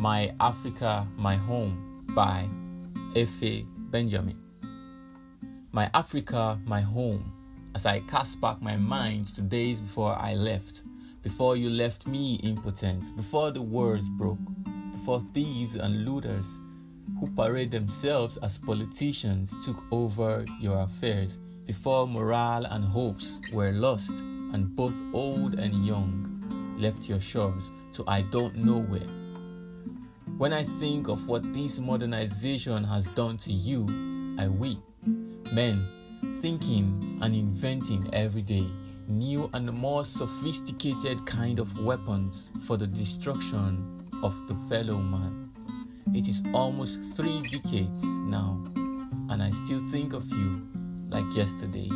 My Africa, My Home by Efe Benjamin. My Africa, My Home, as I cast back my mind to days before I left, before you left me impotent, before the words broke, before thieves and looters who parade themselves as politicians took over your affairs, before morale and hopes were lost and both old and young left your shores to I don't know where. When I think of what this modernization has done to you, I weep. Men thinking and inventing every day new and more sophisticated kind of weapons for the destruction of the fellow man. It is almost three decades now, and I still think of you like yesterday.